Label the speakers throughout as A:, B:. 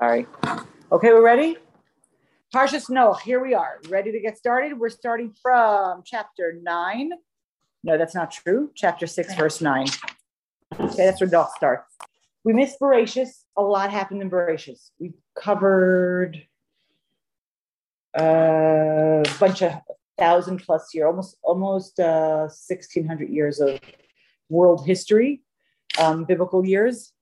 A: Sorry. Okay, we're ready? Parshas Noach, here we are. Ready to get started? We're starting from chapter 9. No, that's not true. Chapter 6, verse 9. Okay, that's where Noach starts. We missed Bereshis. A lot happened in Bereshis. We covered a bunch of thousand plus year, almost almost uh, 1600 years of world history, um, biblical years.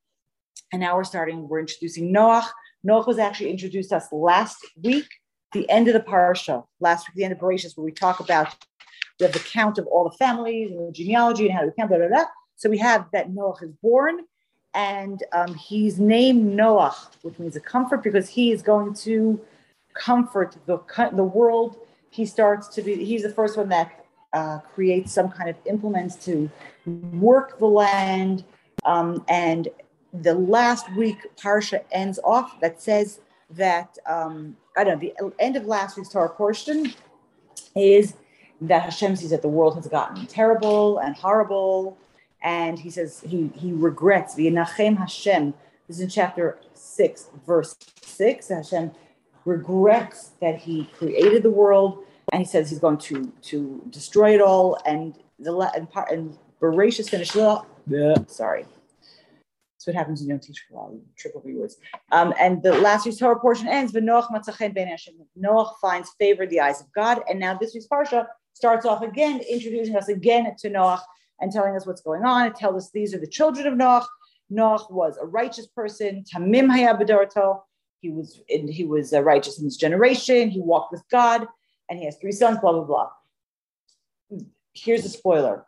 A: And now we're starting, we're introducing Noach. Noach was actually introduced us last week, the end of the parsha, last week, the end of Bereshit, where we talk about we have the count of all the families and the genealogy and how we count, blah, blah, blah. So we have that Noach is born, and um, he's named Noach, which means a comfort, because he is going to comfort the the world. He starts to be. He's the first one that uh, creates some kind of implements to work the land, um, and the last week parsha ends off that says that um, I don't know the end of last week's Torah portion is that Hashem sees that the world has gotten terrible and horrible, and he says he he regrets the Nachem Hashem. This is in chapter six, verse six. Hashem regrets that he created the world, and he says he's going to to destroy it all. And the and part and Bereshit finished. Yeah, sorry so what happens when you don't teach for a while, you trip over your words. Um, and the last week's Torah portion ends, Noach matzachen ben Hashem. Noach finds favor in the eyes of God. And now this week's Parsha starts off again, introducing us again to Noach and telling us what's going on. It tells us these are the children of Noach. Noach was a righteous person. Tamim hayabadarato. He was in, he was uh, righteous in his generation. He walked with God, and he has three sons. Blah blah blah. Here's a spoiler: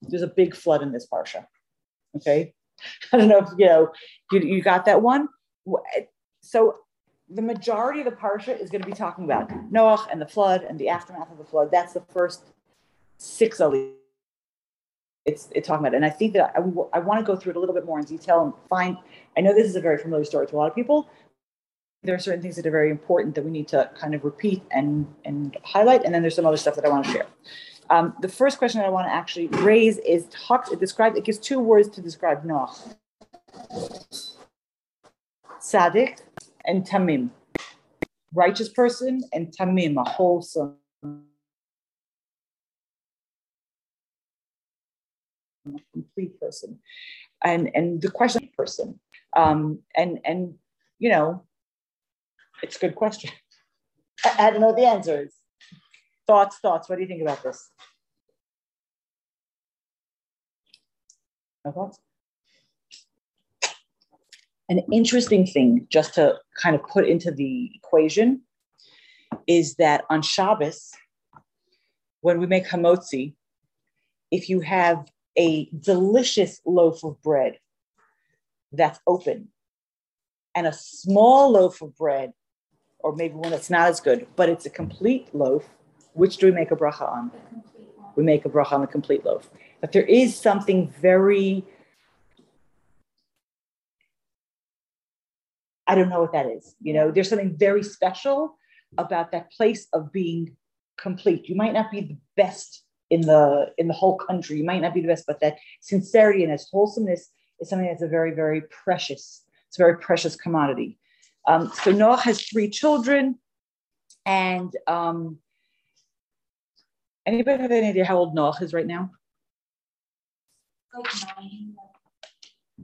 A: there's a big flood in this parsha. Okay, I don't know if you know you, you got that one. So the majority of the parsha is going to be talking about Noah and the flood and the aftermath of the flood. That's the first six of it's it's talking about. It. And I think that I, I want to go through it a little bit more in detail and find. I know this is a very familiar story to a lot of people. There are certain things that are very important that we need to kind of repeat and and highlight, and then there's some other stuff that I want to share. Um, the first question I want to actually raise is talk, it describes, it gives two words to describe Noach. Tzaddik and Tamim. Righteous person and Tamim, a wholesome. complete person and and the question person um and and you know it's a good question I, I don't know the answer is Thoughts, thoughts. What do you think about this? No thoughts? An interesting thing, just to kind of put into the equation, is that on Shabbos, when we make hamotzi, if you have a delicious loaf of bread that's open and a small loaf of bread, or maybe one that's not as good, but it's a complete loaf, which do we make a bracha on? We make a bracha on the complete loaf. But there is something very, I don't know what that is. You know, there's something very special about that place of being complete. You might not be the best in the in the whole country. You might not be the best, but that sincerity and that wholesomeness is something that's a very, very precious. It's a very precious commodity. Um, so Noah has three children, and um, Anybody have any idea how old Noach is right now?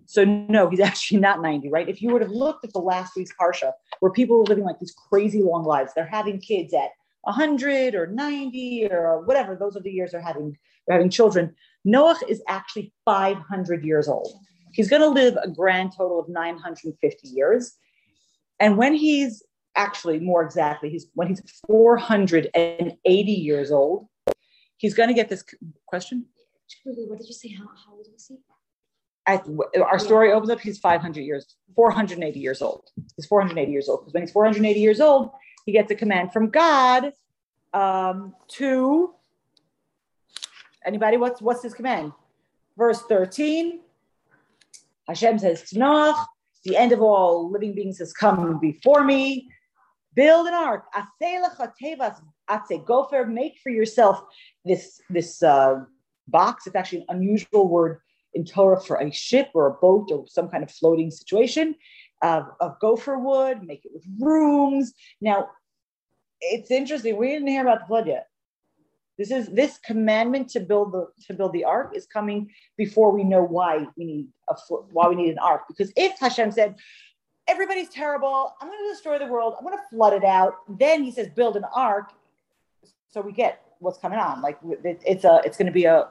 A: So no, he's actually not 90, right? If you would have looked at the last week's Parsha, where people were living like these crazy long lives, they're having kids at 100 or 90 or whatever, those are the years they're having, they're having children. Noach is actually 500 years old. He's going to live a grand total of 950 years. And when he's actually more exactly, he's when he's 480 years old, he's going to get this question.
B: What did you say? How, how old was he?
A: At, our story opens up, he's 500 years, 480 years old. He's 480 years old because when he's 480 years old, he gets a command from God um, to anybody. What's what's his command? Verse 13. Hashem says to Noach, the end of all living beings has come before me. Build an ark. Gofer, make for yourself this this uh, box. It's actually an unusual word in Torah for a ship or a boat or some kind of floating situation. of, of gopher wood, make it with rooms. Now, it's interesting. We didn't hear about the flood yet. This is this commandment to build the to build the ark is coming before we know why we need a why we need an ark. Because if Hashem said, everybody's terrible, I'm going to destroy the world, I'm going to flood it out, then He says build an ark, so we get what's coming on. Like it's a it's going to be a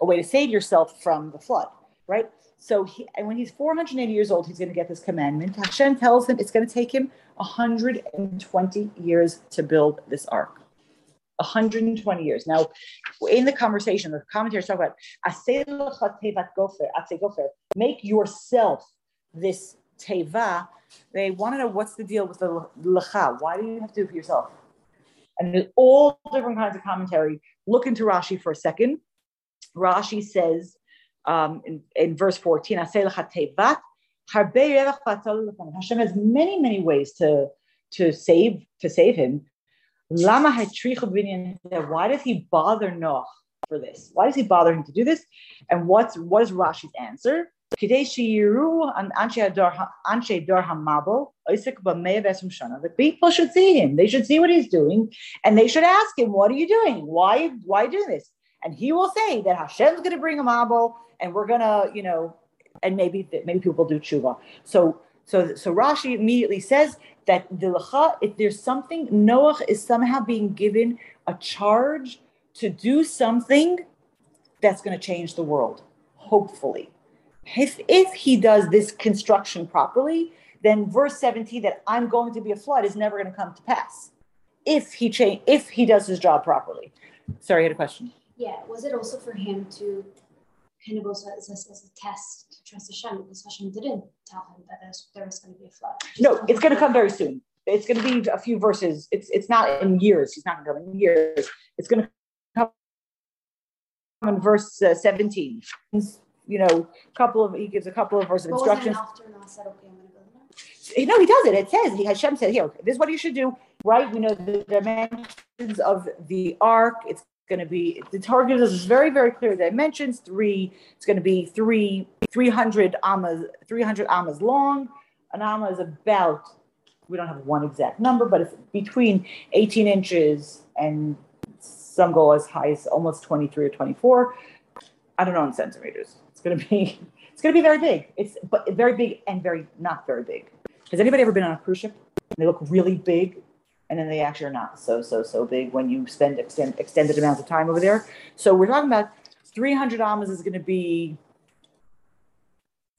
A: a way to save yourself from the flood, right? So he, and when he's 480 years old, he's going to get this commandment. Hashem tells him it's going to take him 120 years to build this ark. 120 years. Now, in the conversation, the commentators talk about make yourself this teva. They want to know what's the deal with the lecha. Why do you have to do it for yourself? And there's all different kinds of commentary. Look into Rashi for a second. Rashi says um, in, in verse 14, Hashem has many, many ways to, to save to save him. Why does he bother Noach for this? Why does he bother him to do this? And what's what is Rashi's answer? The people should see him. They should see what he's doing, and they should ask him, "What are you doing? Why why do this?" And he will say that Hashem's going to bring a mabul, and we're going to, you know, and maybe maybe people do tshuva. So so so Rashi immediately says that the lecha, if there's something, Noah is somehow being given a charge to do something that's going to change the world. Hopefully, if if he does this construction properly, then verse 17 that I'm going to be a flood is never going to come to pass. If he change, if he does his job properly. Sorry, I had a question.
B: Yeah, was it also for him to kind of also as, as, as a test to trust Hashem because Hashem didn't tell him that there was going to be a flood.
A: No, it's going to come very soon. It's going to be a few verses. It's it's not in years. He's not going to come in years. It's going to come in verse uh, 17. You know, a couple of he gives a couple of verses of instructions. No, he does it. It says he Hashem said, "Here, this is what you should do." Right? We know the dimensions of the ark. It's going to be the target is very very clear dimensions three it's going to be three 300 amas 300 amas long an amma is about we don't have one exact number but it's between 18 inches and some go as high as almost 23 or 24 i don't know in centimeters going to be it's going to be very big it's but very big and very not very big has anybody ever been on a cruise ship they look really big and then they actually are not so so so big when you spend extend, extended amounts of time over there. So we're talking about 300 amas is going to be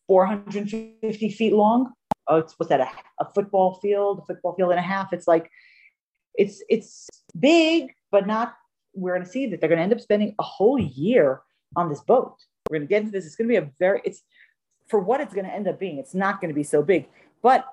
A: 450 feet long. Oh, it's what's that? A, a, football field, a football field and a half. It's like it's it's big, but not. We're going to see that they're going to end up spending a whole year on this boat. We're going to get into this. It's going to be a very. It's for what it's going to end up being. It's not going to be so big, but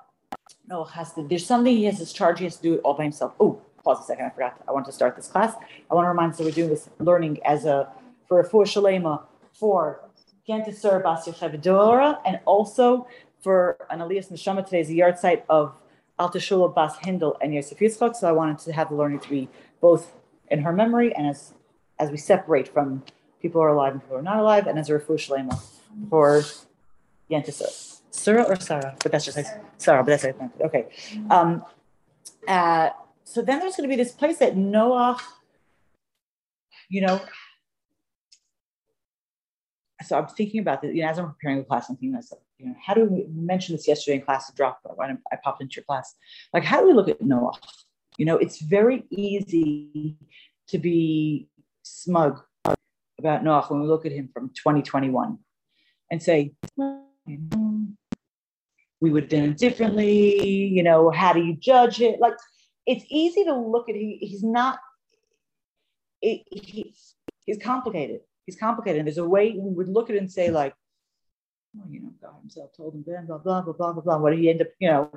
A: no, has to, there's something he has his charge, he has to do it all by himself. Oh, pause a second, I forgot. I want to start this class. I want to remind us that we're doing this learning as a, for a for shalema, for Yentisur Bas Yochevadora, and also for an Ilui Neshama. Today is a yahrzeit of Altashula Bas Hindel and Yosef Yitzchak. So I wanted to have the learning to be both in her memory and as as we separate from people who are alive and people who are not alive, and as a refuah shalema for Yentisur. Sarah or Sarah? But that's just Sarah, but that's okay. Um, uh, so then there's going to be this place that Noah, you know, so I'm thinking about this, you know, as I'm preparing the class, I'm thinking myself, you know, how do we mention this yesterday in class to drop but when I popped into your class? Like, how do we look at Noah? You know, it's very easy to be smug about when we look at him from 2021 and say, we would have done it differently. You know, how do you judge it? Like, it's easy to look at. He, he's not. It, he, he's complicated. He's complicated. And there's a way we would look at it and say, like, well, you know, God Himself told him, blah blah blah blah blah blah blah. What did he end up? You know,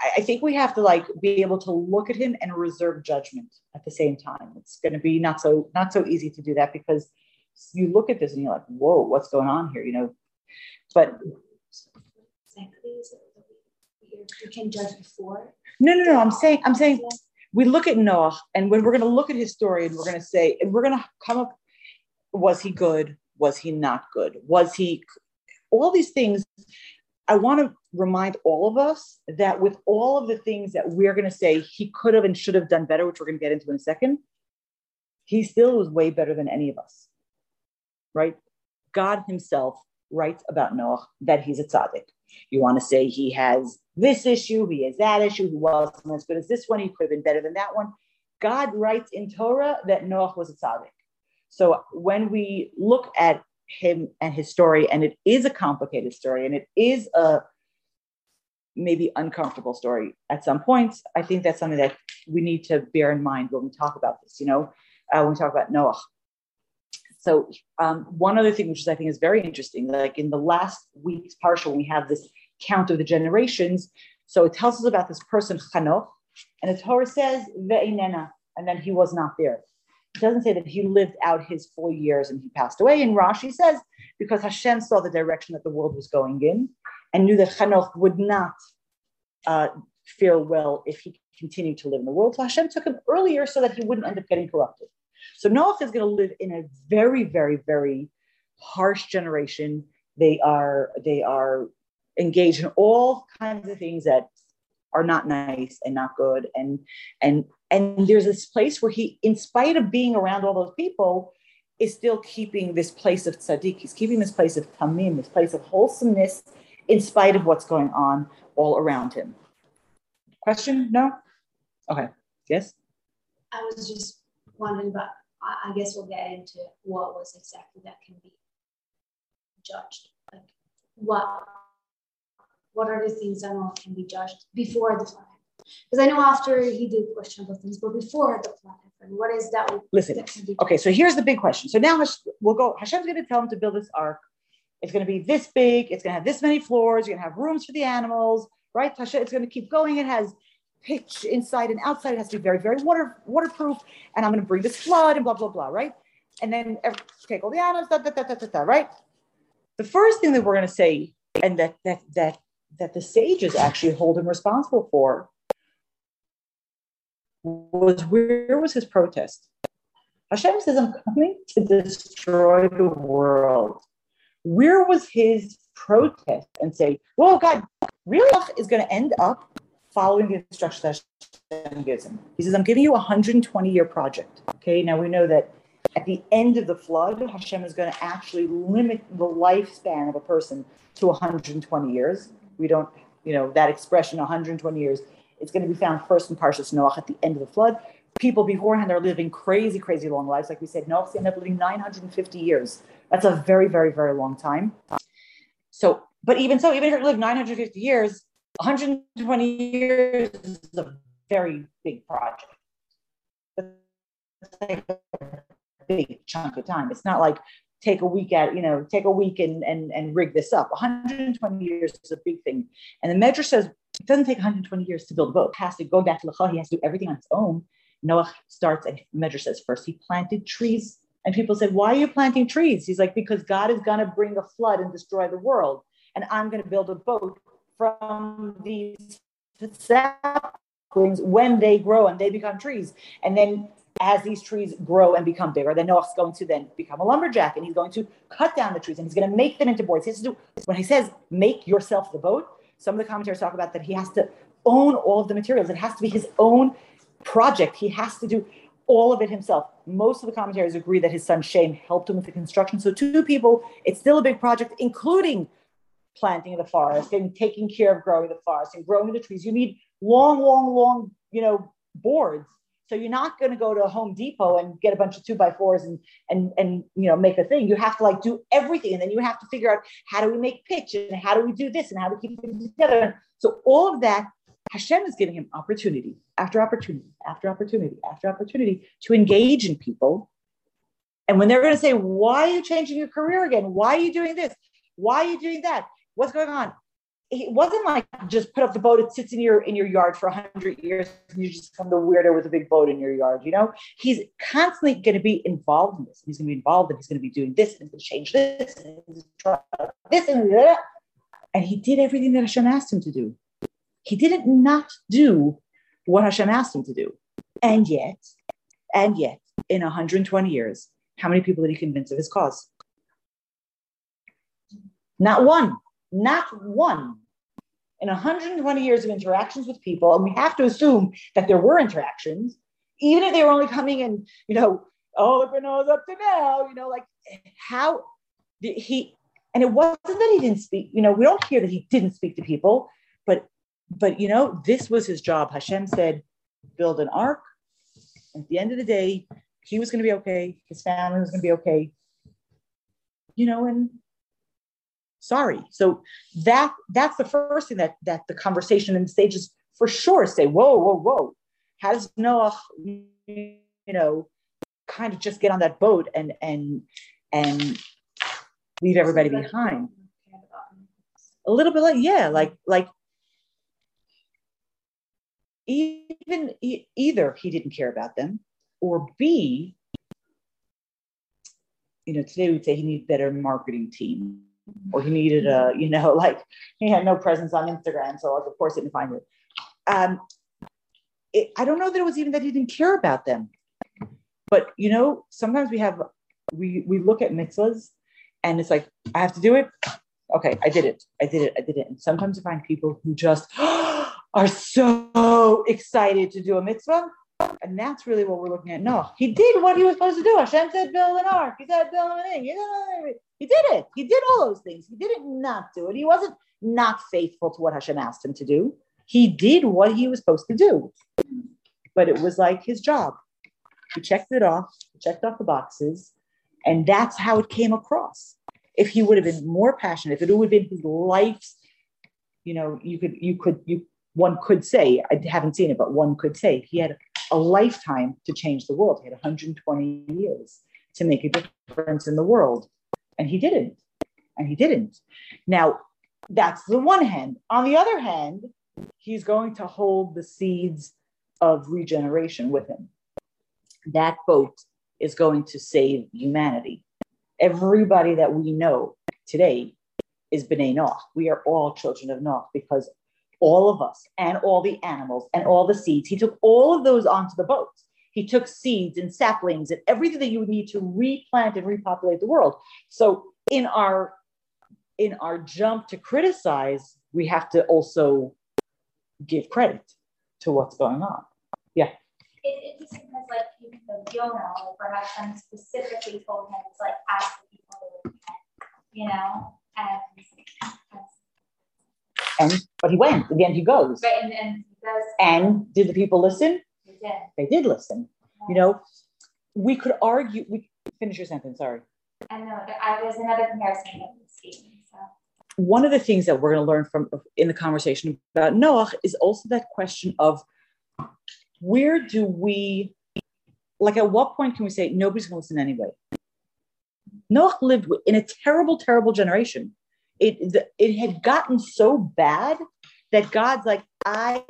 A: I, I think we have to like be able to look at him and reserve judgment at the same time. It's going to be not so not so easy to do that because you look at this and you're like, whoa, what's going on here? You know, but
B: exactly? Is it we can judge before?
A: No, no, no. I'm saying, I'm saying, we look at Noah, and when we're going to look at his story, and we're going to say, and we're going to come up, was he good? Was he not good? Was he? All these things. I want to remind all of us that with all of the things that we're going to say he could have and should have done better, which we're going to get into in a second, he still was way better than any of us, right? God himself writes about Noah that he's a tzaddik. You want to say he has this issue, he has that issue, he wasn't as good as this one, he could have been better than that one. God writes in Torah that Noah was a tzaddik. So when we look at him and his story, and it is a complicated story, and it is a maybe uncomfortable story at some points, I think that's something that we need to bear in mind when we talk about this, you know, uh, when we talk about Noah. So um, one other thing, which is I think is very interesting, like in the last week's parsha, we have this count of the generations. So it tells us about this person, Chanoch, and the Torah says, Ve'inena, and then he was not there. Doesn't say that he lived out his full years and he passed away. And Rashi says, because Hashem saw the direction that the world was going in and knew that Chanoch would not uh, fare well if he continued to live in the world. So Hashem took him earlier so that he wouldn't end up getting corrupted. So Noah is going to live in a very, very, very harsh generation. They are they are engaged in all kinds of things that are not nice and not good. And and and there's this place where he, in spite of being around all those people, is still keeping this place of tzaddik. He's keeping this place of tamim, this place of wholesomeness, in spite of what's going on all around him. Question? No? Okay. Yes?
B: I was just wondering but I guess we'll get into what was exactly that can be judged. Like, what what are the things that can be judged before the flood? Because I know after he did questionable things, but before the flood happened, what is that?
A: Listen, that okay, so here's the big question. So now we'll go, Hashem's going to tell him to build this ark. It's going to be this big, it's going to have this many floors, you're going to have rooms for the animals, right? Hashem, it's going to keep going. It has pitch inside and outside. It has to be very, very water, waterproof. And I'm going to bring this flood and blah, blah, blah, right? And then take all the animals, da, da, da, da, da, da, right? The first thing that we're going to say, and that that that that the sages actually hold him responsible for was where was his protest? Hashem says, I'm coming to destroy the world. Where was his protest and say, well, God, really is going to end up following the instructions that Hashem gives him. He says, I'm giving you a 120 year project. Okay, now we know that at the end of the flood, Hashem is going to actually limit the lifespan of a person to 120 years. We don't, you know, that expression, 120 years, it's going to be found first in Parshas Noach at the end of the flood. People beforehand are living crazy, crazy long lives. Like we said, Noach's ended up living 950 years. That's a very, very, very long time. So, but even so, even if you live 950 years, 120 years is a very big project. Like a big chunk of time. It's not like take a week at, you know, take a week and, and, and rig this up. 120 years is a big thing. And the Medrash says doesn't take 120 years to build a boat. It has to go back to Lecha. He has to do everything on his own. Noah starts, and Medrash says first he planted trees. And people said, why are you planting trees? He's like, because God is going to bring a flood and destroy the world. And I'm going to build a boat from these saplings when they grow and they become trees. And then as these trees grow and become bigger, then Noah's going to then become a lumberjack and he's going to cut down the trees and he's going to make them into boards. He has to do, when he says make yourself the boat, some of the commentators talk about that he has to own all of the materials. It has to be his own project. He has to do all of it himself. Most of the commentators agree that his son Shem helped him with the construction. So two people, it's still a big project, including planting the forest and taking care of growing the forest and growing the trees. You need long, long, long, you know, boards so you're not going to go to a Home Depot and get a bunch of two by fours and and and you know make a thing. You have to like do everything, and then you have to figure out how do we make pitch and how do we do this and how do we keep things together. So all of that, Hashem is giving him opportunity after opportunity after opportunity after opportunity to engage in people. And when they're going to say, "Why are you changing your career again? Why are you doing this? Why are you doing that? What's going on?" It wasn't like just put up the boat. It sits in your in your yard for a hundred years, and you just become the weirdo with a big boat in your yard. You know, he's constantly going to be involved in this. He's going to be involved, and he's going to be doing this, and he's going to change this, and this, and. And he did everything that Hashem asked him to do. He didn't not do what Hashem asked him to do, and yet, and yet, in 120 years, how many people did he convince of his cause? Not one Not one. In 120 years of interactions with people, and we have to assume that there were interactions, even if they were only coming in, you know, oh, look what up to now, you know, like how he, and it wasn't that he didn't speak, you know, we don't hear that he didn't speak to people, but, but, you know, this was his job. Hashem said, build an ark. At the end of the day, he was going to be okay. His family was going to be okay. You know, and sorry. So that that's the first thing that that the conversation and stages for sure say, whoa, whoa, whoa. How does Noah, you know, kind of just get on that boat and and and leave everybody behind? A little bit like, yeah, like like even either he didn't care about them or B, you know, today we'd say he needed better marketing team or he needed a, you know, like he had no presence on Instagram, so of course didn't find it. Um, it, I don't know that it was even that he didn't care about them, but you know, sometimes we have we we look at mitzvahs and it's like I have to do it. Okay, I did it. I did it. I did it. And sometimes you find people who just are so excited to do a mitzvah and that's really what we're looking at. No, he did what he was supposed to do. Hashem said, build an ark. He said, build a thing. He did it. He did all those things. He didn't not do it. He wasn't not faithful to what Hashem asked him to do. He did what he was supposed to do. But it was like his job. He checked it off, checked off the boxes, and that's how it came across. If he would have been more passionate, if it would have been his life's, you know, you could, you could, you, one could say, I haven't seen it, but one could say he had a lifetime to change the world. He had 120 years to make a difference in the world. And he didn't. And he didn't. Now, that's the one hand. On the other hand, he's going to hold the seeds of regeneration with him. That boat is going to save humanity. Everybody that we know today is B'nai Noach. We are all children of Noach because all of us and all the animals and all the seeds. He took all of those onto the boat. He took seeds and saplings and everything that you would need to replant and repopulate the world. So in our in our jump to criticize, we have to also give credit to what's going on. Yeah.
C: It, it just because like even though Jonah, like perhaps I'm specifically told him it's like ask the people to repent, you know, and
A: and but he went. Again, he goes.
C: Right, and, and he goes.
A: And did the people listen?
C: They did.
A: They did listen. Yeah. You know, we could argue. We finish your sentence. Sorry.
C: I know. I, there's another comparison that was So.
A: One of the things that we're going to learn from in the conversation about Noah is also that question of where do we, like, at what point can we say nobody's going to listen anyway? Noah lived in a terrible, terrible generation it it had gotten so bad that God's like, I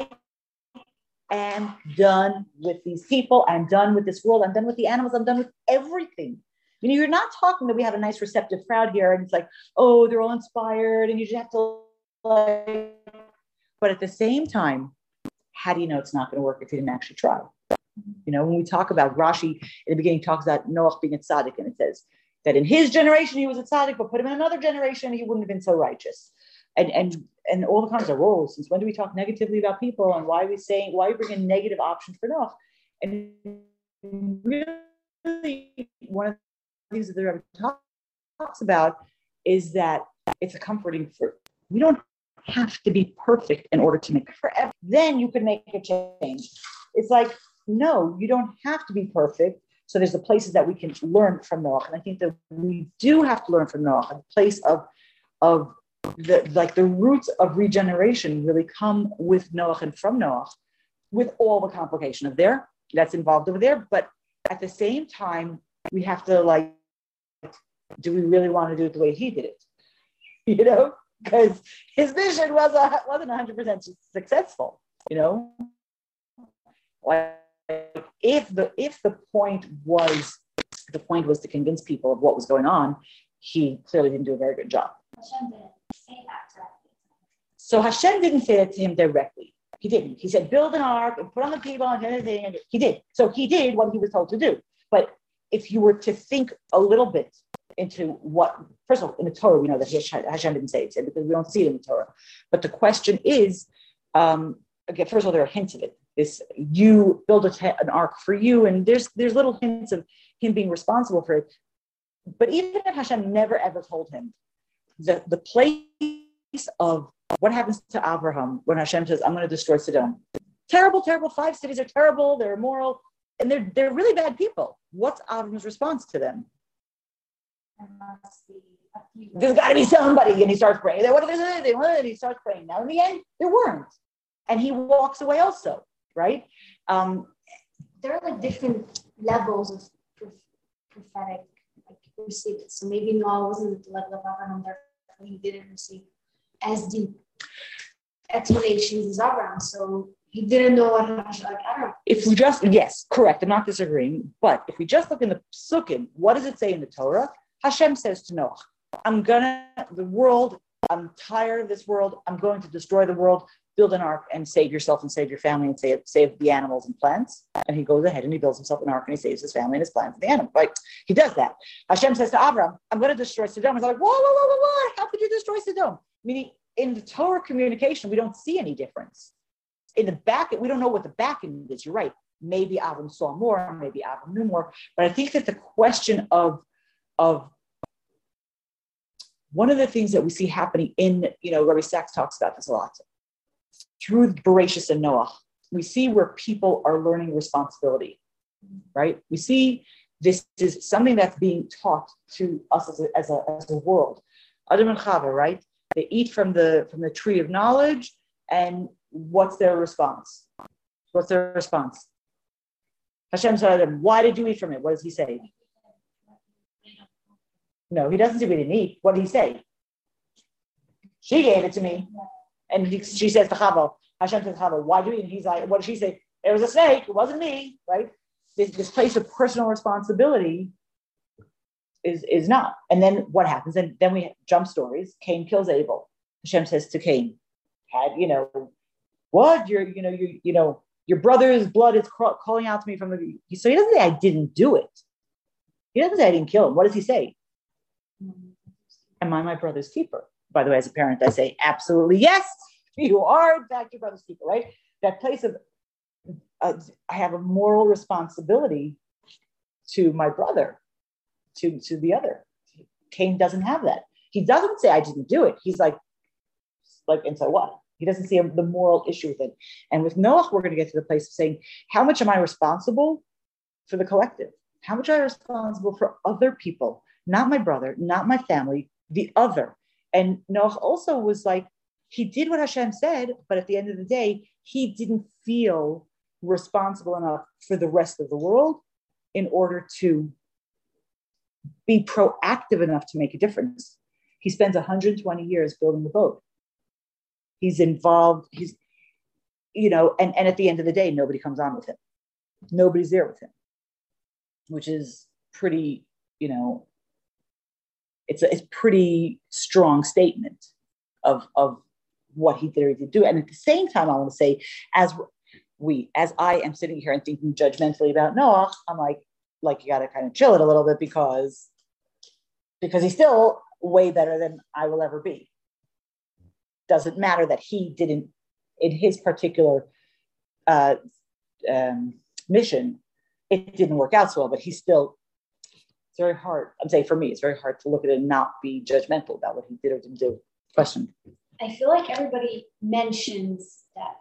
A: am done with these people. I'm done with this world. I'm done with the animals. I'm done with everything. You know, you're not talking that we have a nice receptive crowd here and it's like, oh, they're all inspired and you just have to like, but at the same time, how do you know it's not going to work if you didn't actually try? You know, when we talk about Rashi in the beginning, talks about Noach being a tzaddik, and it says, that in his generation he was a tzaddik, but put him in another generation, he wouldn't have been so righteous. And and and all the kinds of roles. since when do we talk negatively about people? And why are we saying, why are we bringing negative options for Noah? And really, one of the things that the Rebbe talks about is that it's a comforting for we don't have to be perfect in order to make forever. Then you can make a change. It's like, no, you don't have to be perfect so there's the places that we can learn from Noah. And I think that we do have to learn from Noah, a place of, of the, like the roots of regeneration really come with Noah and from Noah, with all the complication of there that's involved over there. But at the same time, we have to like, do we really want to do it the way he did it? You know, because his vision was a, wasn't 100% successful, you know? Like if the if the point was the point was to convince people of what was going on, he clearly didn't do a very good job.
C: Say that directly.
A: So Hashem didn't say that to him directly. He didn't. He said, build an ark and put on the people and he did. So he did what he was told to do. But if you were to think a little bit into what, first of all, in the Torah, we know that Hashem didn't say it because we don't see it in the Torah. But the question is, um, again, first of all, there are hints of it. This you build an ark for you, and there's there's little hints of him being responsible for it. But even if Hashem never ever told him, the, the place of what happens to Abraham when Hashem says, I'm going to destroy Sodom. Terrible, terrible. Five cities are terrible. They're immoral and they're they're really bad people. What's Abraham's response to them? There's got to be somebody, and he starts praying. What there's anything? And he starts praying. Now, in the end, there weren't, and he walks away also, right? Um,
B: there are like different levels of prophetic like receiving. So maybe Noah wasn't at the level of Abraham, therefore he didn't receive as deep explanations as Abraham. So he didn't know what Hashem, like, I don't know.
A: If we just yes, correct. I'm not disagreeing, but if we just look in the psukim, what does it say in the Torah? Hashem says to Noah, "I'm gonna the world. I'm tired of this world. I'm going to destroy the world. Build an ark and save yourself and save your family and save save the animals and plants." And he goes ahead and he builds himself an ark and he saves his family and his plants and the animals. Right? He does that. Hashem says to Avram, "I'm going to destroy Sodom." He's like, "Whoa, whoa, whoa, whoa, whoa! How could you destroy Sodom?" Meaning, in the Torah communication, we don't see any difference in the back, we don't know what the back end is. You're right. Maybe Avram saw more, maybe Avram knew more. But I think that the question of, of one of the things that we see happening in, you know, Rabbi Sacks talks about this a lot. Through Bereshis and Noah, we see where people are learning responsibility, right? We see this is something that's being taught to us as a, as a, as a world. Adam and Chava, right? They eat from the from the tree of knowledge, and what's their response? What's their response? Hashem said to them, Why did you eat from it? What does he say? No, he doesn't say we didn't eat. What did he say? She gave it to me. And he, she says to Chava, Hashem says to Chava, Why do you? And he's like, What did she say? It was a snake. It wasn't me, right? This, this place of personal responsibility is, is not. And then what happens? And then we jump stories. Cain kills Abel. Hashem says to Cain, had, you know, what? Your, you know, you, you know, your brother's blood is calling out to me from the. So he doesn't say I didn't do it. He doesn't say I didn't kill him. What does he say? Am I my brother's keeper? By the way, as a parent, I say absolutely yes. You are in fact your brother's keeper, right? That place of uh, I have a moral responsibility to my brother, to to the other. Cain doesn't have that. He doesn't say I didn't do it. He's like, like, and so what? He doesn't see the moral issue with it. And with Noah, we're going to get to the place of saying, how much am I responsible for the collective? How much am I responsible for other people? Not my brother, not my family, the other. And Noah also was like, he did what Hashem said, but at the end of the day, he didn't feel responsible enough for the rest of the world in order to be proactive enough to make a difference. He spends 120 years building the boat he's involved he's you know and, and at the end of the day nobody comes on with him nobody's there with him which is pretty you know it's a it's pretty strong statement of of what he did to do. And at the same time i want to say as we as i am sitting here and thinking judgmentally about noah i'm like like you got to kind of chill it a little bit because because he's still way better than i will ever be. Doesn't matter that he didn't, in his particular uh, um, mission, it didn't work out so well, but he's still, it's very hard. I'm saying for me, it's very hard to look at it and not be judgmental about what he did or didn't do. Question.
B: I feel like everybody mentions that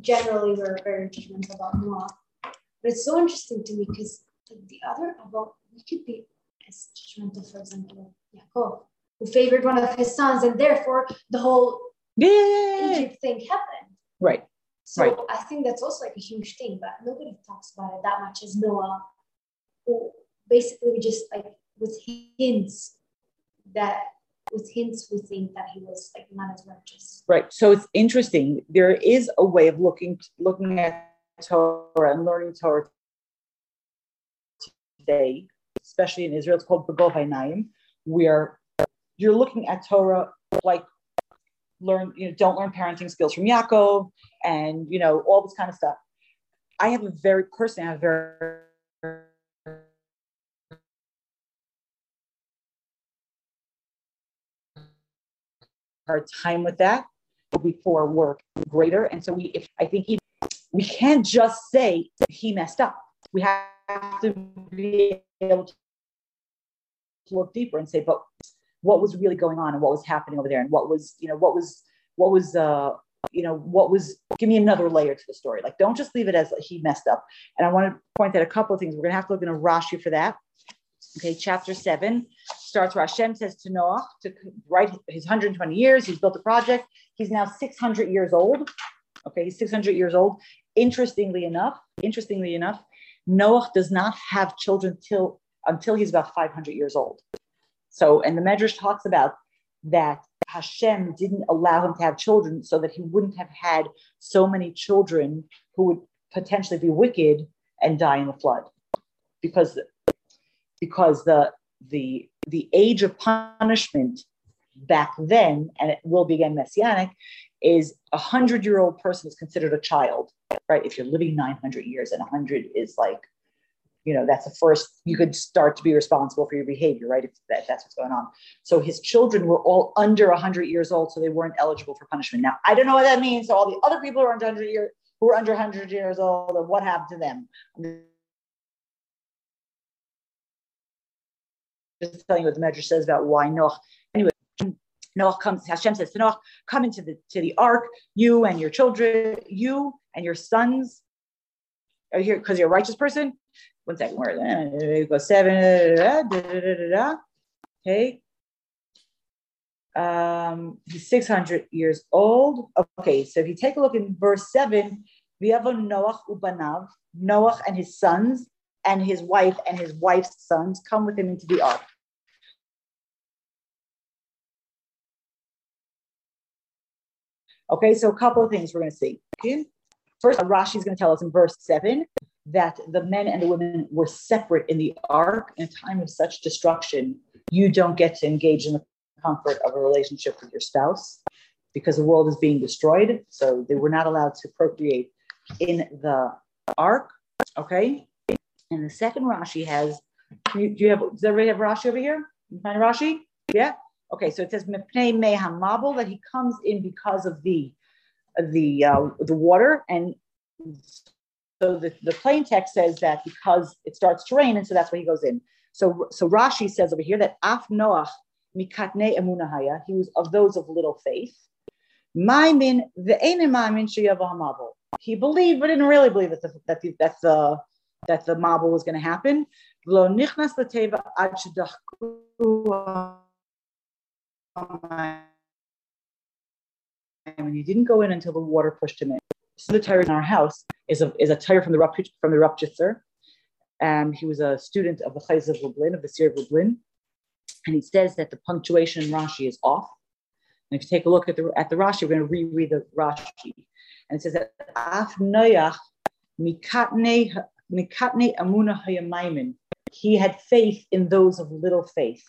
B: generally we're very judgmental about Noah. But it's so interesting to me because the other about we could be as judgmental, for example, Yaakov, who favored one of his sons, and therefore the whole
A: yeah.
B: Egypt thing happened.
A: Right.
B: So
A: right.
B: I think that's also like a huge thing, but nobody talks about it that much as Noah, who basically we just like with hints that with hints we think that he was like not as righteous.
A: Right. So it's interesting. There is a way of looking looking at Torah and learning Torah today, especially in Israel. It's called Begov Naim, where you're looking at Torah like learn, you know, don't learn parenting skills from Yaakov and, you know, all this kind of stuff. I have a very, personally, I have a very hard time with that before work greater. And so we, if, I think he, we can't just say he messed up. We have to be able to look deeper and say, but what was really going on and what was happening over there and what was, you know, what was, what was, uh, you know, what was, give me another layer to the story. Like, don't just leave it as he messed up. And I want to point out a couple of things. We're going to have to look in a Rashi for that. Okay, chapter seven starts where Hashem says to Noah to write his 120 years. He's built a project. He's now 600 years old. Okay, he's 600 years old. Interestingly enough, interestingly enough, Noah does not have children till until he's about 500 years old. So, and the Medrash talks about that Hashem didn't allow him to have children so that he wouldn't have had so many children who would potentially be wicked and die in the flood, because because the the the age of punishment back then, and it will be again messianic, is a hundred year old person is considered a child, right? If you're living 900 years and 100 is like, you know, that's the first, you could start to be responsible for your behavior, right? If that, that's what's going on. So his children were all under 100 years old, so they weren't eligible for punishment. Now, I don't know what that means. So all the other people who are under 100 years, who are under 100 years old, and what happened to them? Just telling you what the Medrash says about why Noach. Anyway, Noach comes, Hashem says to Noach, come into the to the ark, you and your children, you and your sons. Are here because you're a righteous person? One second, where it goes seven. Okay. Um, he's 600 years old. Okay, so if you take a look in verse 7, we have a Noach ubanav, Noach and his sons, and his wife and his wife's sons come with him into the ark. Okay, so a couple of things we're going to see. First, Rashi is going to tell us in verse 7 that the men and the women were separate in the ark in a time of such destruction. You don't get to engage in the comfort of a relationship with your spouse because the world is being destroyed. So they were not allowed to procreate in the ark. Okay. And the second Rashi has, do you have, does everybody have Rashi over here? You find Rashi? Yeah. Okay, so it says mepnei mehamabul that he comes in because of the the uh, the water, and so the, the plain text says that because it starts to rain, and so that's why he goes in. So so Rashi says over here that af Noach mikatne emunahaya, he was of those of little faith. Maimin ve'enim He believed, but didn't really believe that the, that the, that the that the mabul was going to happen. And he didn't go in until the water pushed him in. So the tire in our house is a, is a tire from the Rup, from the Ropshitzer. And um, he was a student of the Chozeh of Lublin, of the Seer of Lublin. And he says that the punctuation in Rashi is off. And if you take a look at the, at the Rashi, we're going to reread the Rashi. And it says that Af Noyach mikatne amuna hayamaimin. He had faith in those of little faith.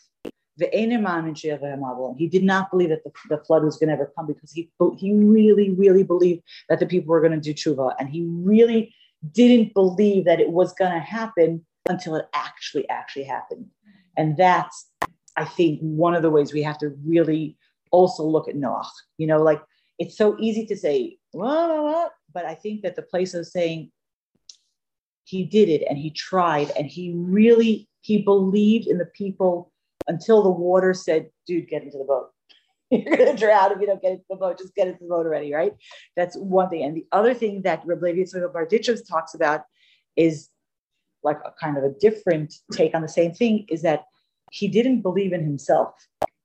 A: He did not believe that the, the flood was going to ever come because he, he really, really believed that the people were going to do tshuva. And he really didn't believe that it was going to happen until it actually, actually happened. And that's, I think, one of the ways we have to really also look at Noach. You know, like it's so easy to say, well, but I think that the place of saying he did it and he tried and he really, he believed in the people until the water said, dude, get into the boat. You're going to drown if you don't get into the boat. Just get into the boat already, right? That's one thing. And the other thing that Reb Levi Berditchev talks about is like a kind of a different take on the same thing is that he didn't believe in himself.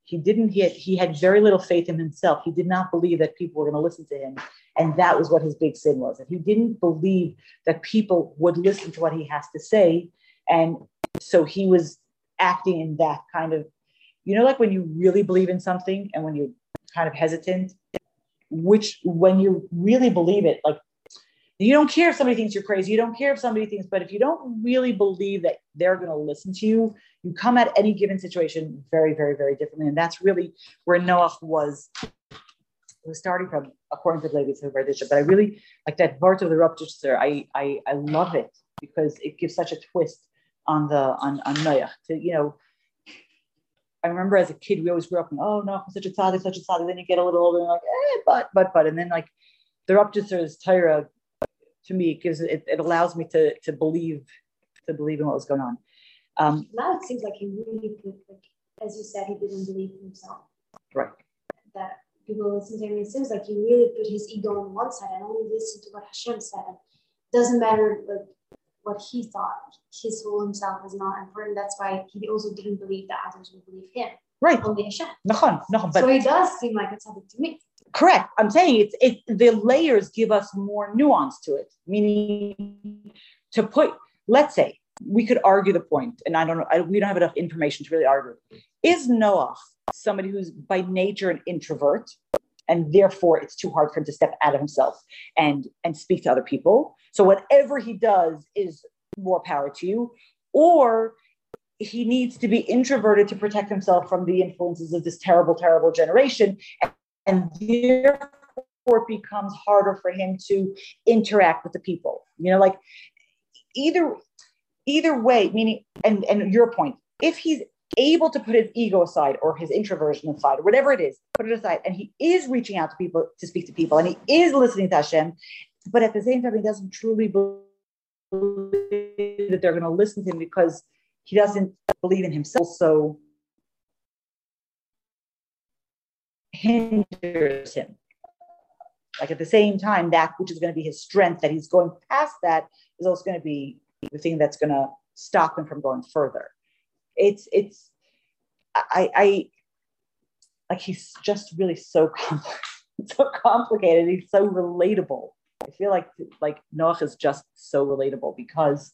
A: He didn't, he had, he had very little faith in himself. He did not believe that people were going to listen to him. And that was what his big sin was. That he didn't believe that people would listen to what he has to say. And so he was acting in that kind of, you know, like when you really believe in something and when you're kind of hesitant, which when you really believe it, like you don't care if somebody thinks you're crazy. You don't care if somebody thinks, but if you don't really believe that they're going to listen to you, you come at any given situation very, very, very differently. And that's really where Noah was was starting from, according to the Levi But I really like that part of the Ropshitzer. I, I I love it because it gives such a twist on the on on Noach to you know I remember as a kid, we always grew up, and, oh no, such a tzaddik, such a tzaddik. Then you get a little older, and like, eh, but, but, but, and then like the Ropshitzer's Torah to me because it, it allows me to to believe to believe in what was going on.
B: Um, now it seems like he really put, like, as you said, he didn't believe in himself.
A: Right.
B: That people listen to him. It seems like he really put his ego on one side and only listened to what Hashem said. And doesn't matter like what he thought. His whole himself is not important. That's why he also didn't believe that others would believe him.
A: Right.
B: Only Hashem.
A: Nachon, nachon, but
B: so he does seem like it's something to me.
A: Correct. I'm saying it's it the layers give us more nuance to it. Meaning to put, let's say, we could argue the point, and I don't know, I, we don't have enough information to really argue. Is Noah somebody who's by nature an introvert, and therefore it's too hard for him to step out of himself and and speak to other people? So whatever he does is more power to you, or he needs to be introverted to protect himself from the influences of this terrible, terrible generation, and, therefore it becomes harder for him to interact with the people. You know, like either either way, meaning, and, and your point, if he's able to put his ego aside or his introversion aside or whatever it is, put it aside, and he is reaching out to people to speak to people and he is listening to Hashem, but at the same time, he doesn't truly believe that they're going to listen to him because he doesn't believe in himself. So hinders him. Like at the same time, that which is going to be his strength, that he's going past that, is also going to be the thing that's going to stop him from going further. It's it's I I like he's just really so so complicated. He's so relatable. I feel like like Noah is just so relatable because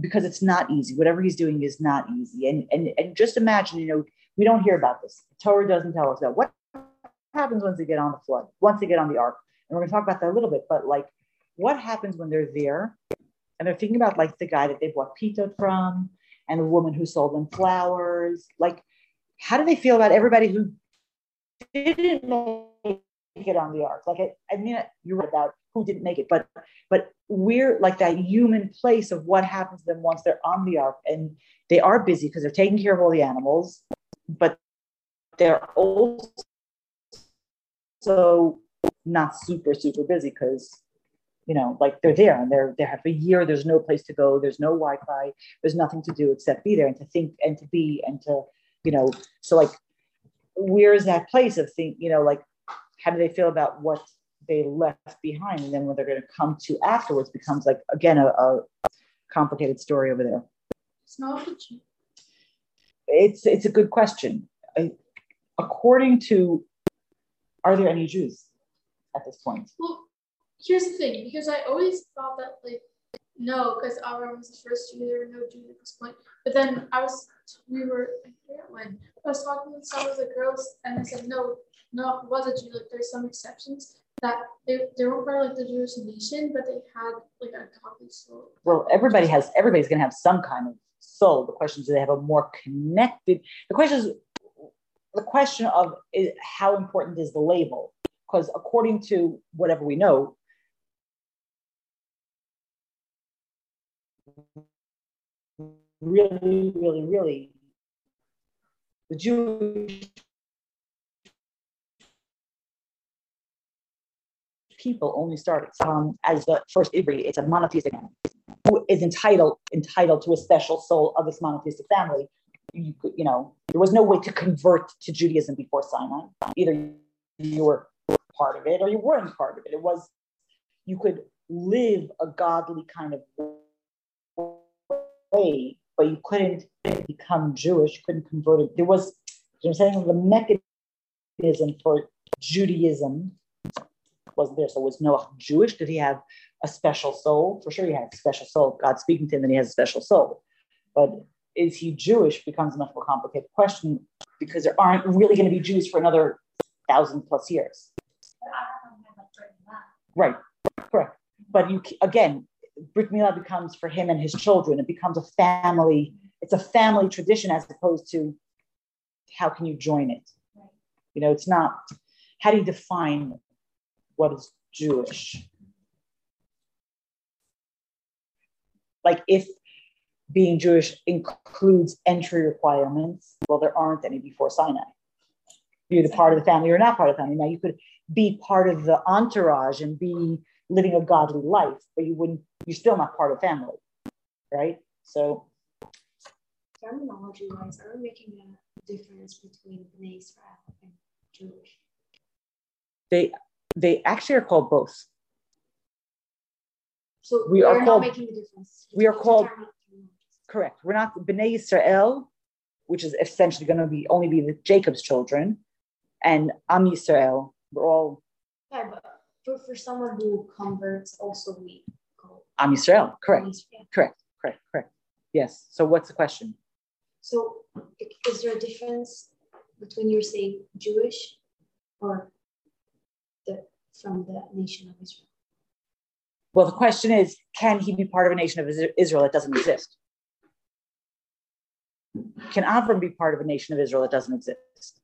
A: because it's not easy. Whatever he's doing is not easy. And and and just imagine, you know, we don't hear about this. The Torah doesn't tell us that. What happens once they get on the flood? Once they get on the ark? And we're going to talk about that a little bit. But like, what happens when they're there and they're thinking about like the guy that they bought pita from and the woman who sold them flowers. Like, how do they feel about everybody who didn't make it on the ark? Like, I, I mean, you're right about who didn't make it, but but we're like that human place of what happens to them once they're on the ark, and they are busy because they're taking care of all the animals, but they're also not super super busy because you know, like they're there and they're they have a year. There's no place to go. There's no Wi-Fi. There's nothing to do except be there and to think and to be and to, you know. So like, where is that place of think? You know, like, how do they feel about what they left behind? And then when they're going to come to afterwards becomes like again a, a complicated story over there. It's it's a good question. I, according to, are there any Jews at this point?
D: Well, here's the thing, because I always thought that like no, because Avram was the first Jew, there were no Jews at this point. But then I was, we were, I forget when, I was talking with some of the girls, and I said, no, no, was a Jew. Like, there's some exceptions that they, they weren't part of like the Jewish nation, but they had like a godly soul.
A: Well, everybody has, everybody's to have some kind of soul. The question is, do they have a more connected? The question is, the question of is, how important is the label? Because according to whatever we know, really, really, really, the Jewish people only started um, as the first Ivri. It's a monotheistic family who is entitled entitled to a special soul of this monotheistic family. You could, you know, there was no way to convert to Judaism before Sinai. Either you were part of it or you weren't part of it. It was you could live a godly kind of but you couldn't become Jewish, you couldn't convert it. There was, you know saying, the mechanism for Judaism wasn't there. So was Noah Jewish? Did he have a special soul? For sure he had a special soul. God speaking to him, and he has a special soul. But is he Jewish becomes a much more complicated question because there aren't really going to be Jews for another thousand plus years. Right, correct. But you again, Brit Milah becomes for him and his children. It becomes a family. It's a family tradition as opposed to how can you join it? You know, it's not. How do you define what is Jewish? Like if being Jewish includes entry requirements. Well, there aren't any before Sinai. You're the part of the family or not part of the family. Now you could be part of the entourage and be living a godly life, but you wouldn't, you're still not part of family, right? So
B: terminology wise, are we making a difference between Bnei Israel and Jewish?
A: They they actually are called both.
B: So
A: We are called-
B: not making a difference.
A: we are called- Correct. We're not Bnei Israel, which is essentially going to be only be the Jacob's children, and Am Yisrael. We're all
B: Yeah, but for, for someone who converts, also we call
A: Am Yisrael. Correct.
B: Israel.
A: Correct. Correct. Correct. Yes. So what's the question?
B: So is there a difference between you're saying Jewish or the from the nation of Israel?
A: Well, the question is, can he be part of a nation of Israel that doesn't exist? Can Avram be part of a nation of Israel that doesn't exist?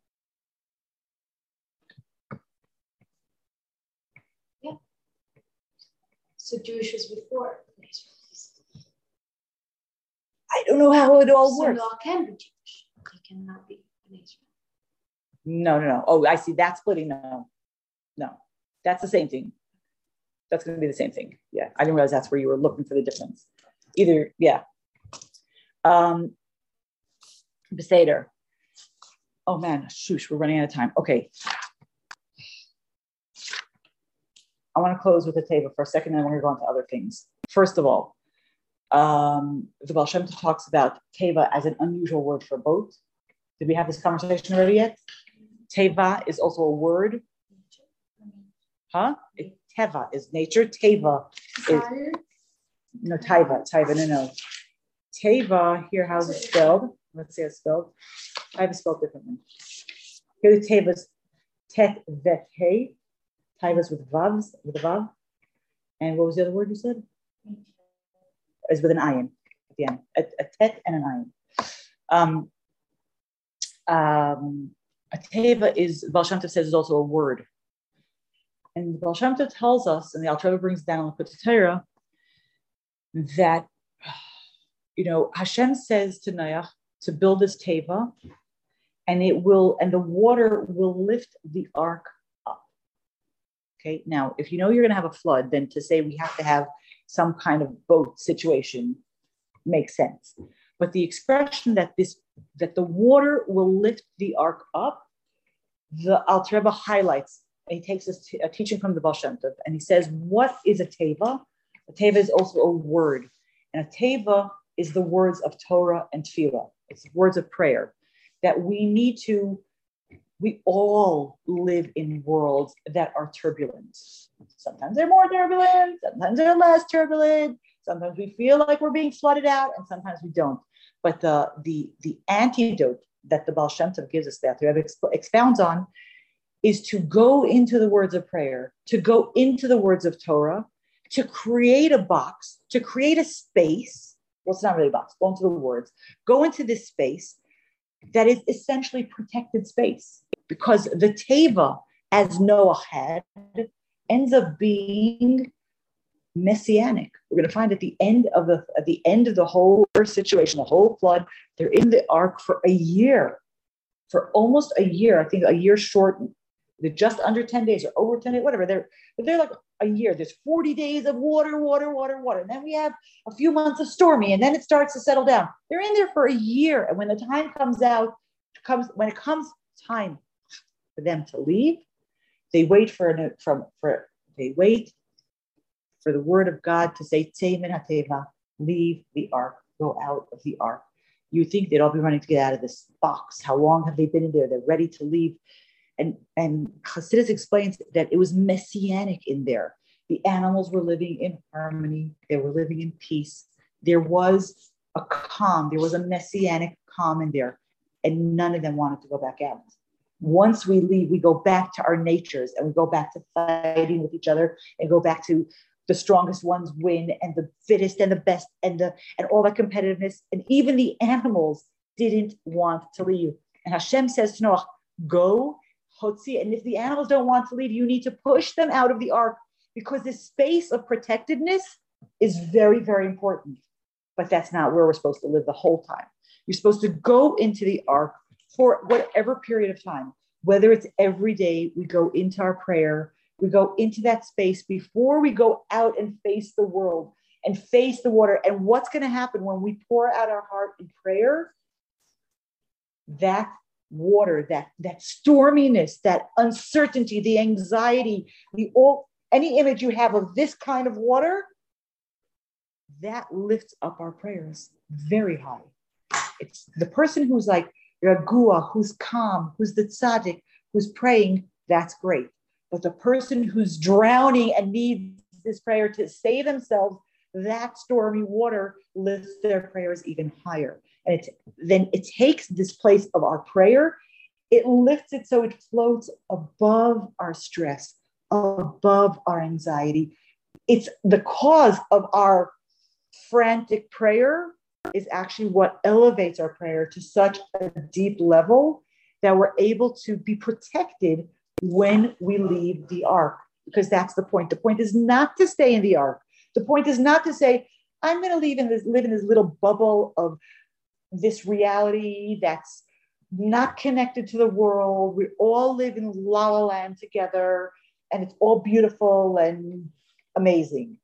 B: So Jewish was before Israel.
A: I don't know how it all
B: So
A: works.
B: Law can be Jewish. He cannot be Israel.
A: No, no, no. Oh, I see. That splitting. No, no. That's the same thing. That's going to be the same thing. Yeah. I didn't realize that's where you were looking for the difference. Either, yeah. Um, Beseder. Oh man, shoosh, we're running out of time. Okay. I want to close with a table for a second, and then we're going to go on to other things. First of all, um, the Baal Shem talks about teva as an unusual word for boat. Did we have this conversation already yet? Teva is also a word, huh? Teva is nature. Teva is no taiva. Taiva, no, no. Teva, here, how's it spelled? Let's see how it's spelled. I have it spelled differently. Here the Teva's tet vet. Taiva's with vavs, with a vav. And what was the other word you said? Is with an ayin at the end. A, a tet and an ayin. Um, um, a teva is, Baal says, is also a word. And Baal tells us, and the Alter Rebbe brings down on the Torah, that, you know, Hashem says to Noach to build this teva, and it will, and the water will lift the ark. Okay, now, if you know you're going to have a flood, then to say we have to have some kind of boat situation makes sense. But the expression that this that the water will lift the ark up, the Alter Rebbe highlights. He takes t- a teaching from the Baal Shem Tov, and he says, "What is a teva? A teva is also a word, and a teva is the words of Torah and Tefillah. It's words of prayer that we need to. We all live in worlds that are turbulent. Sometimes they're more turbulent. Sometimes they're less turbulent. Sometimes we feel like we're being flooded out, and sometimes we don't. But the the the antidote that the Baal Shem Tov gives us, that Rebbe exp- expounds on, is to go into the words of prayer, to go into the words of Torah, to create a box, to create a space. Well, it's not really a box. Go into the words. Go into this space that is essentially protected space, because the teva, as Noah had, ends up being messianic. We're going to find at the end of the at the end of the whole situation, the whole flood, they're in the ark for a year, for almost a year. I think a year short. They're just under ten days or over ten days, whatever. They're they're like a year. There's forty days of water, water, water, water, and then we have a few months of stormy, and then it starts to settle down. They're in there for a year, and when the time comes out, comes when it comes time for them to leave, they wait for an from for they wait for the word of God to say, HaTeva, leave the ark, go out of the ark. You think they'd all be running to get out of this box. How long have they been in there? They're ready to leave. And, and Hasidus explains that it was messianic in there. The animals were living in harmony, they were living in peace. There was a calm, there was a messianic calm in there, and none of them wanted to go back out. Once we leave, we go back to our natures and we go back to fighting with each other and go back to the strongest ones win and the fittest and the best and the and all that competitiveness and even the animals didn't want to leave and Hashem says to Noah go and if the animals don't want to leave you need to push them out of the ark because this space of protectedness is very very important but that's not where we're supposed to live the whole time. You're supposed to go into the ark for whatever period of time, whether it's every day we go into our prayer, we go into that space before we go out and face the world and face the water. And what's going to happen when we pour out our heart in prayer? That water, that that storminess, that uncertainty, the anxiety, the all any image you have of this kind of water, that lifts up our prayers very high. It's the person who's like Ragua, who's calm, who's the tzaddik, who's praying, that's great. But the person who's drowning and needs this prayer to save themselves, that stormy water lifts their prayers even higher. And then it takes this place of our prayer, it lifts it so it floats above our stress, above our anxiety. It's the cause of our frantic prayer is actually what elevates our prayer to such a deep level that we're able to be protected when we leave the ark because that's the point. The point is not to stay in the ark. The point is not to say i'm going to in this live in this little bubble of this reality that's not connected to the world we all live in la la land together and it's all beautiful and amazing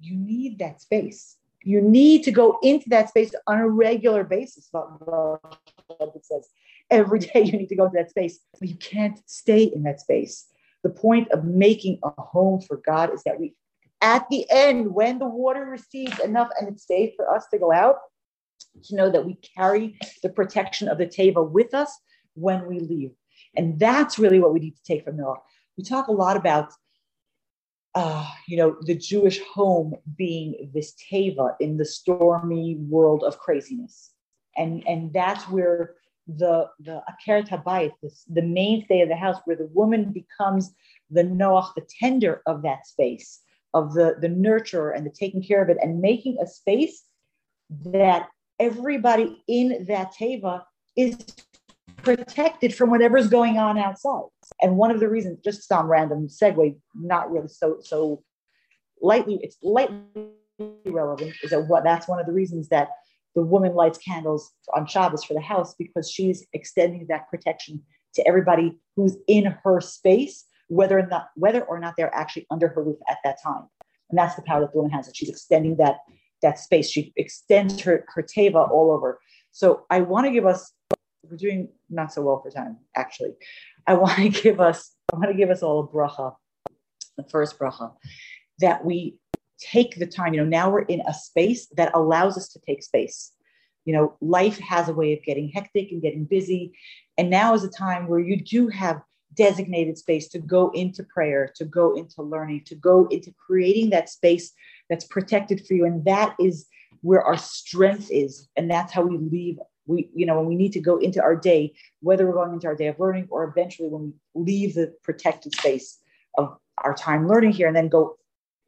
A: you need that space you need to go into that space on a regular basis. It says every day you need to go to that space, but you can't stay in that space. The point of making a home for God is that we, at the end, when the water recedes enough and it's safe for us to go out, to know that we carry the protection of the teva with us when we leave. And that's really what we need to take from Noah. We talk a lot about uh, you know, the Jewish home being this teva in the stormy world of craziness. And, and that's where the, the akeret habayit, the, the mainstay of the house, where the woman becomes the noach, the tender of that space, of the, the nurturer and the taking care of it, and making a space that everybody in that teva is protected from whatever's going on outside. And one of the reasons, just some random segue, not really so so lightly, it's lightly relevant, is that what that's one of the reasons that the woman lights candles on Shabbos for the house because she's extending that protection to everybody who's in her space, whether or not whether or not they're actually under her roof at that time. And that's the power that the woman has. That she's extending that that space. She extends her her teva all over. So I want to give us we're doing not so well for time, actually. I want to give us, I want to give us all a bracha, the first bracha, that we take the time. You know, now we're in a space that allows us to take space. You know, life has a way of getting hectic and getting busy. And now is a time where you do have designated space to go into prayer, to go into learning, to go into creating that space that's protected for you. And that is where our strength is. And that's how we leave we, you know, when we need to go into our day, whether we're going into our day of learning or eventually when we leave the protected space of our time learning here and then go,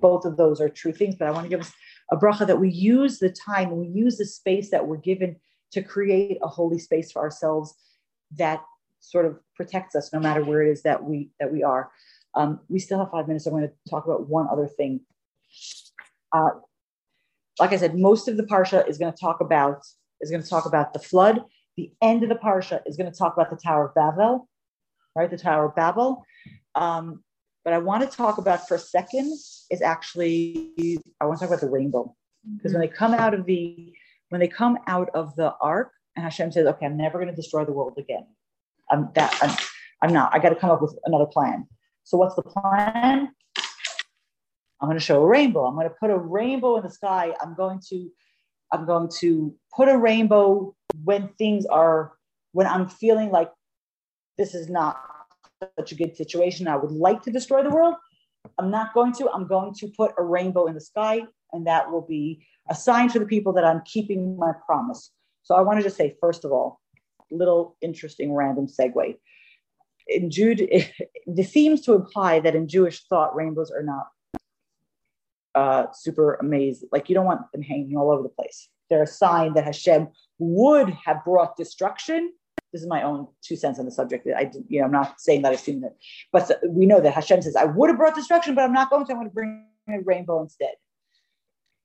A: both of those are true things. But I want to give us a bracha that we use the time, we use the space that we're given to create a holy space for ourselves that sort of protects us no matter where it is that we that we are. Um, we still have five minutes. I'm going to talk about one other thing. Uh, like I said, most of the parsha is going to talk about is going to talk about the flood. The end of the parsha is going to talk about the Tower of Babel, right? The Tower of Babel. Um, but I want to talk about for a second is actually I want to talk about the rainbow because when they come out of the when they come out of the ark and Hashem says, "Okay, I'm never going to destroy the world again. I'm that I'm, I'm not. I got to come up with another plan." So what's the plan? I'm going to show a rainbow. I'm going to put a rainbow in the sky. I'm going to I'm going to put a rainbow when things are, when I'm feeling like this is not such a good situation. I would like to destroy the world. I'm not going to. I'm going to put a rainbow in the sky, and that will be a sign for the people that I'm keeping my promise. So I wanted to just say, first of all, little interesting random segue. In Jude, it seems to imply that in Jewish thought, rainbows are not uh, super amazing. Like you don't want them hanging all over the place. They're a sign that Hashem would have brought destruction. This is my own two cents on the subject. I, you know, I'm not saying that I assume that, but we know that Hashem says, "I would have brought destruction, but I'm not going to. I'm going to bring a rainbow instead."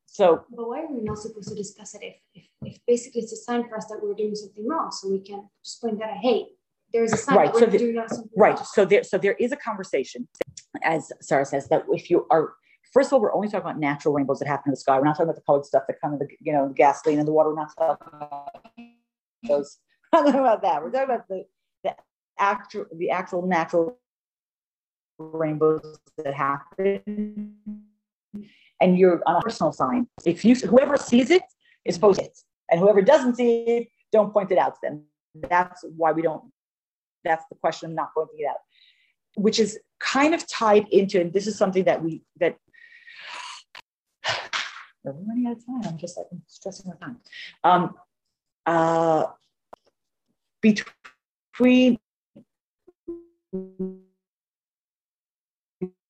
A: So,
B: but why are we not supposed to discuss it if, if, if basically it's a sign for us that we're doing something wrong? So we can just point that out, hey, there's a sign
A: Right,
B: that
A: so
B: we're
A: the-
B: doing something
A: right.
B: wrong.
A: So there, so there is a conversation, as Sarah says, that if you are, first of all, we're only talking about natural rainbows that happen in the sky. We're not talking about the colored stuff that come in the, you know, the gasoline and the water. We're not talking about those. Not about that. We're talking about the, the actual, the actual natural rainbows that happen. And you're on a personal sign. If you, whoever sees it is supposed to, and whoever doesn't see it, don't point it out to them. That's why we don't that's the question I'm not pointing it out, which is kind of tied into, and this is something that we that we're running out of time. I'm just like I'm stressing my time. Um, uh, between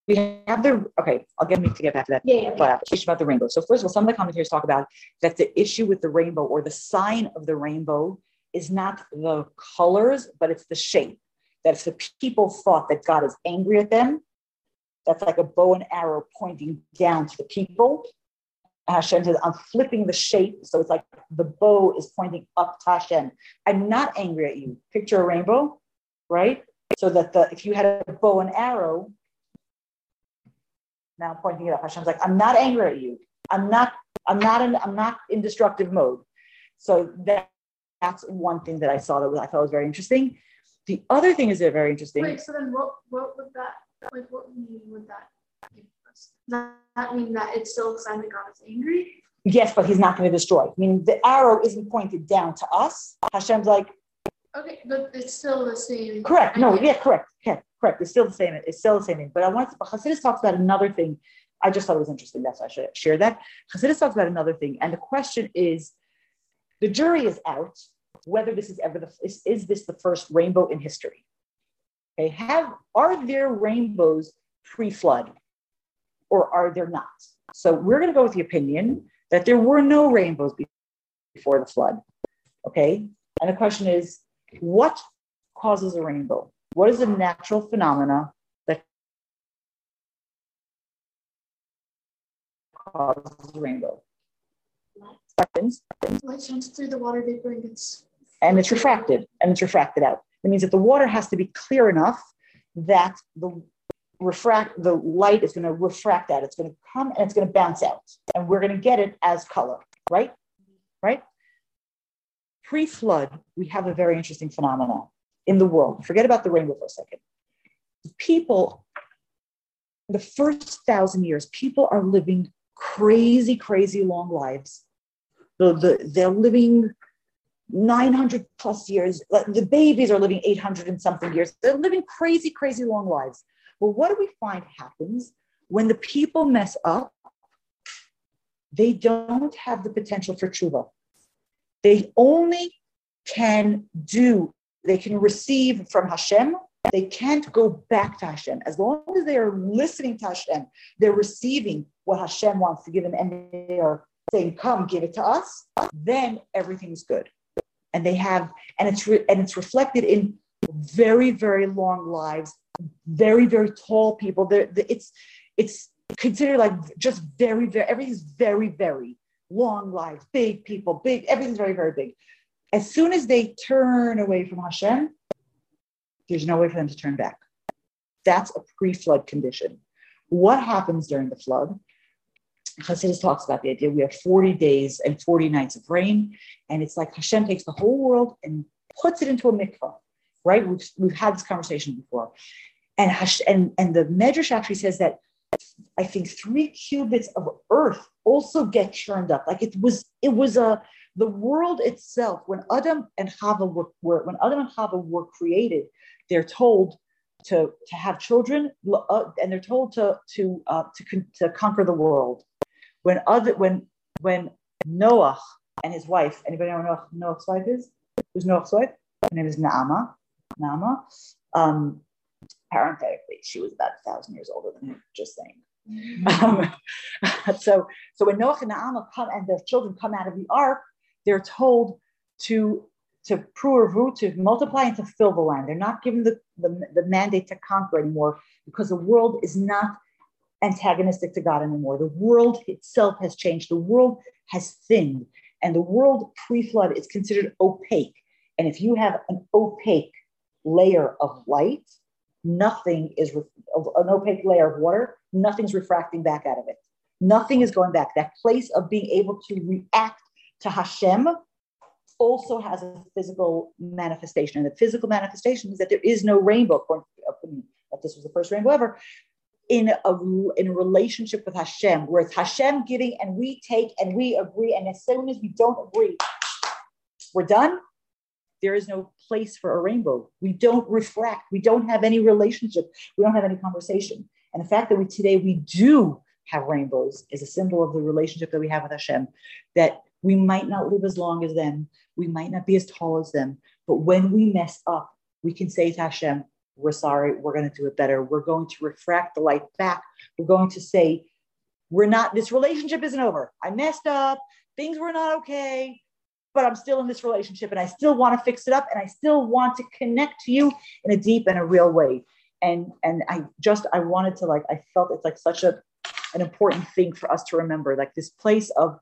A: we have the okay. I'll get me to get back to that
B: Yeah, yeah,
A: but application about the rainbow. So first of all, some of the commentators talk about that the issue with the rainbow or the sign of the rainbow is not the colors, but it's the shape. That if the people thought that God is angry at them, that's like a bow and arrow pointing down to the people. Hashem says, I'm flipping the shape. So it's like the bow is pointing up to Hashem. I'm not angry at you. Picture a rainbow, right? So that the if you had a bow and arrow, now I'm pointing it up. Hashem's like, I'm not angry at you. I'm not, I'm not in, I'm not in destructive mode. So that, that's one thing that I saw that was, I thought was very interesting. The other thing is very interesting.
D: Wait, so then what what would that like what meaning would that? Does that mean that it's still a sign that God is angry?
A: Yes, but he's not going to destroy. I mean, the arrow isn't pointed down to us. Hashem's like,
D: Okay, but it's still the same.
A: correct. No, yeah, correct. Yeah, correct. It's still the same. It's still the same thing. But I want to, but Hasidus talks about another thing. I just thought it was interesting. That's why I should share that. Hasidus talks about another thing. And the question is, the jury is out whether this is ever the, is, is this the first rainbow in history? Okay, have, are there rainbows pre-flood or are there not? So we're going to go with the opinion that there were no rainbows before the flood. Okay, and the question is, what causes a rainbow? What is a natural phenomena that causes a rainbow? Happens,
D: Light shines through the water vapor and gets
A: and it's refracted, and it's refracted out. It means that the water has to be clear enough that the refract the light is going to refract that It's going to come and it's going to bounce out, and we're going to get it as color, right? Right? Pre-flood, we have a very interesting phenomenon in the world. Forget about the rainbow for a second. People, the first thousand years, people are living crazy, crazy long lives. The, the, they're living 900 plus years. The babies are living 800 and something years. They're living crazy, crazy long lives. Well, what do we find happens when the people mess up? They don't have the potential for tshuva. They only can do, they can receive from Hashem. They can't go back to Hashem. As long as they are listening to Hashem, they're receiving what Hashem wants to give them, and they are saying, "Come, give it to us." Then everything's good and they have and it's re, and it's reflected in very very long lives very very tall people. There it's it's considered like just very very everything's very very long lives big people big everything's very very big. As soon as they turn away from hashem there's no way for them to turn back. That's a pre-flood condition. What happens during the flood? Hasidus talks about the idea we have 40 days and 40 nights of rain, and it's like Hashem takes the whole world and puts it into a mikvah, right? We've, we've had this conversation before. And, Hash, and, and the Medrash actually says that I think three cubits of earth also get churned up. Like it was, it was a the world itself, when Adam and Chava were, were when Adam and Chava were created, they're told to, to have children, uh, and they're told to to uh, to, con- to conquer the world when other when when Noah and his wife, anybody know Noah, Noah's wife is? Who's Noah's wife? Her name is Naama. Naama. Um, parenthetically, she was about a thousand years older than him. Just saying. Um, so so when Noah and Naama come and their children come out of the ark, they're told to to pruvu, to multiply and to fill the land. They're not given the, the, the mandate to conquer anymore because the world is not antagonistic to God anymore. The world itself has changed. The world has thinned, and the world pre-flood is considered opaque. And if you have an opaque layer of light, nothing is an opaque layer of water, nothing's refracting back out of it. Nothing is going back. That place of being able to react to Hashem also has a physical manifestation. And the physical manifestation is that there is no rainbow, that this was the first rainbow ever, in a, in a relationship with Hashem, where it's Hashem giving and we take and we agree. And as soon as we don't agree, we're done. There is no place for a rainbow. We don't refract. We don't have any relationship. We don't have any conversation. And the fact that we today we do have rainbows is a symbol of the relationship that we have with Hashem. That we might not live as long as them, we might not be as tall as them, but when we mess up, we can say to Hashem, we're sorry, we're going to do it better. We're going to refract the light back. We're going to say, we're not, this relationship isn't over. I messed up, things were not okay, but I'm still in this relationship and I still want to fix it up and I still want to connect to you in a deep and a real way. And and I just I wanted to like I felt it's like such a an important thing for us to remember, like this place of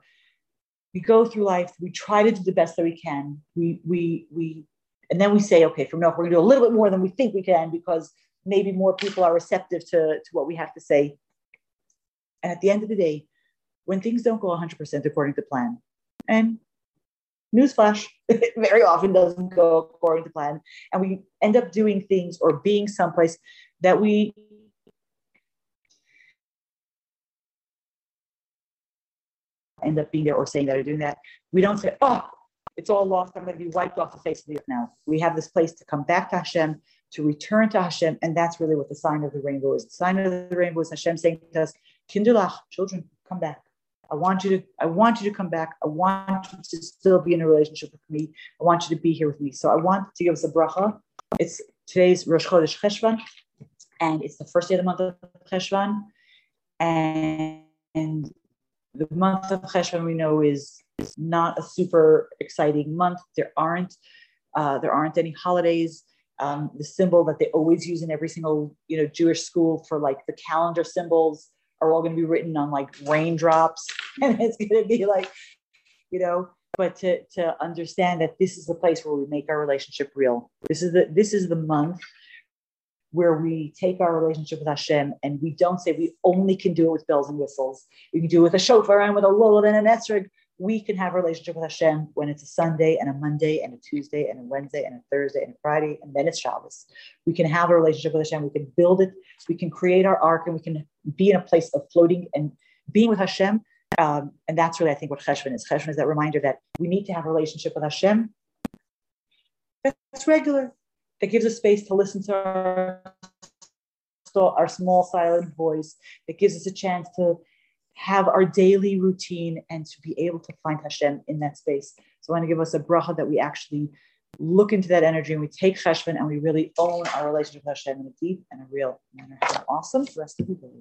A: we go through life, we try to do the best that we can. We we we and then we say, okay, from now we're gonna do a little bit more than we think we can because maybe more people are receptive to, to what we have to say. And at the end of the day, when things don't go 100% according to plan, and newsflash, very often doesn't go according to plan, and we end up doing things or being someplace that we end up being there or saying that or doing that. We don't say, oh, it's all lost. I'm going to be wiped off the face of the earth now. We have this place to come back to Hashem, to return to Hashem. And that's really what the sign of the rainbow is. The sign of the rainbow is Hashem saying to us, Kindulach, children, come back. I want you to, I want you to come back. I want you to still be in a relationship with me. I want you to be here with me. So I want to give us a bracha. It's today's Rosh Chodesh Cheshvan, and it's the first day of the month of Cheshvan. And, the month of Cheshvan we know is, is not a super exciting month. There aren't uh, there aren't any holidays. Um, the symbol that they always use in every single you know Jewish school for like the calendar symbols are all going to be written on like raindrops, and it's going to be like you know. But to to understand that this is the place where we make our relationship real. This is the this is the month where we take our relationship with Hashem and we don't say we only can do it with bells and whistles. We can do it with a shofar and with a lulav and an esrog. We can have a relationship with Hashem when it's a Sunday and a Monday and a Tuesday and a Wednesday and a Thursday and a Friday, and then it's Shabbos. We can have a relationship with Hashem. We can build it. We can create our ark and we can be in a place of floating and being with Hashem. Um, and that's really, I think, what Cheshvan is. Cheshvan is that reminder that we need to have a relationship with Hashem. That's regular that gives us space to listen to our, our small silent voice, that gives us a chance to have our daily routine and to be able to find Hashem in that space. So I want to give us a bracha that we actually look into that energy and we take Cheshvan and we really own our relationship with Hashem in a deep and a real manner. Awesome. The rest of the day.